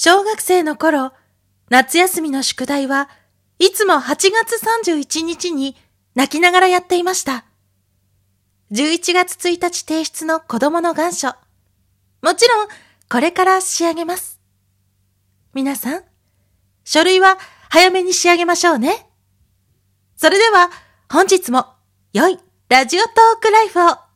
小学生の頃、夏休みの宿題はいつも8月31日に泣きながらやっていました。11月1日提出の子供の願書。もちろん、これから仕上げます。皆さん、書類は早めに仕上げましょうね。それでは、本日も良いラジオトークライフを